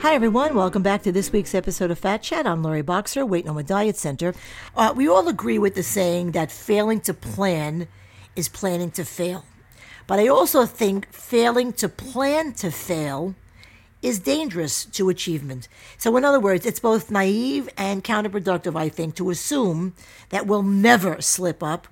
Hi, everyone. Welcome back to this week's episode of Fat Chat. I'm Lori Boxer, Weight No More Diet Center. Uh, we all agree with the saying that failing to plan is planning to fail. But I also think failing to plan to fail is dangerous to achievement. So, in other words, it's both naive and counterproductive, I think, to assume that we'll never slip up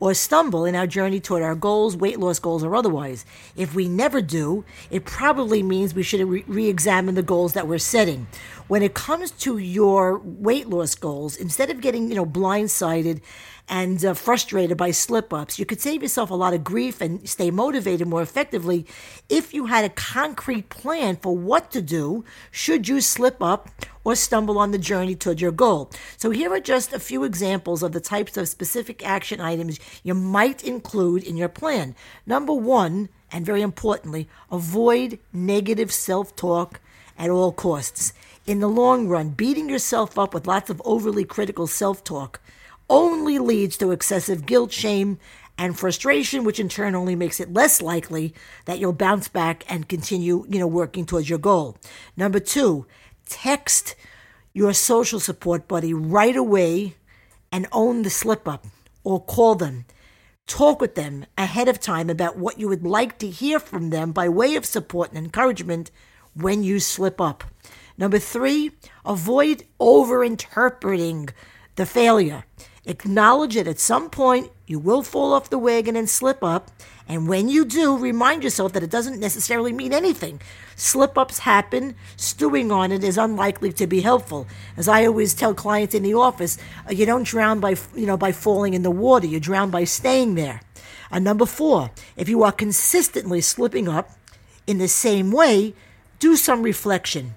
or stumble in our journey toward our goals, weight loss goals, or otherwise. If we never do, it probably means we should re examine the goals that we're setting. When it comes to your weight loss goals, instead of getting, you know, blindsided and uh, frustrated by slip ups, you could save yourself a lot of grief and stay motivated more effectively if you had a concrete plan for what to do should you slip up or stumble on the journey toward your goal. So, here are just a few examples of the types of specific action items you might include in your plan. Number one, and very importantly, avoid negative self talk at all costs. In the long run, beating yourself up with lots of overly critical self talk only leads to excessive guilt, shame, and frustration, which in turn only makes it less likely that you'll bounce back and continue, you know, working towards your goal. Number two, text your social support buddy right away and own the slip up or call them. Talk with them ahead of time about what you would like to hear from them by way of support and encouragement when you slip up. Number three, avoid over interpreting the failure. Acknowledge that at some point you will fall off the wagon and slip up. And when you do, remind yourself that it doesn't necessarily mean anything. Slip ups happen. Stewing on it is unlikely to be helpful. As I always tell clients in the office, uh, you don't drown by, you know, by falling in the water. You drown by staying there. And number four, if you are consistently slipping up in the same way, do some reflection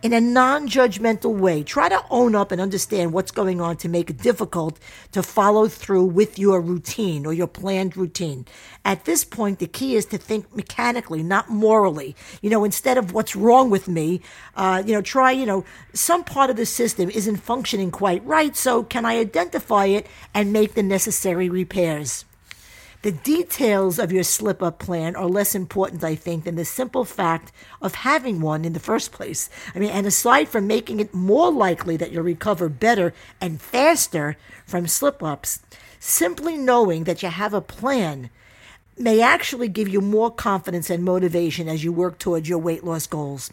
in a non judgmental way. Try to own up and understand what's going on to make it difficult to follow through with your routine or your planned routine. At this point, the key is to think mechanically, not morally. You know, instead of what's wrong with me, uh, you know, try, you know, some part of the system isn't functioning quite right, so can I identify it and make the necessary repairs? The details of your slip up plan are less important, I think, than the simple fact of having one in the first place. I mean, and aside from making it more likely that you'll recover better and faster from slip ups, simply knowing that you have a plan may actually give you more confidence and motivation as you work towards your weight loss goals.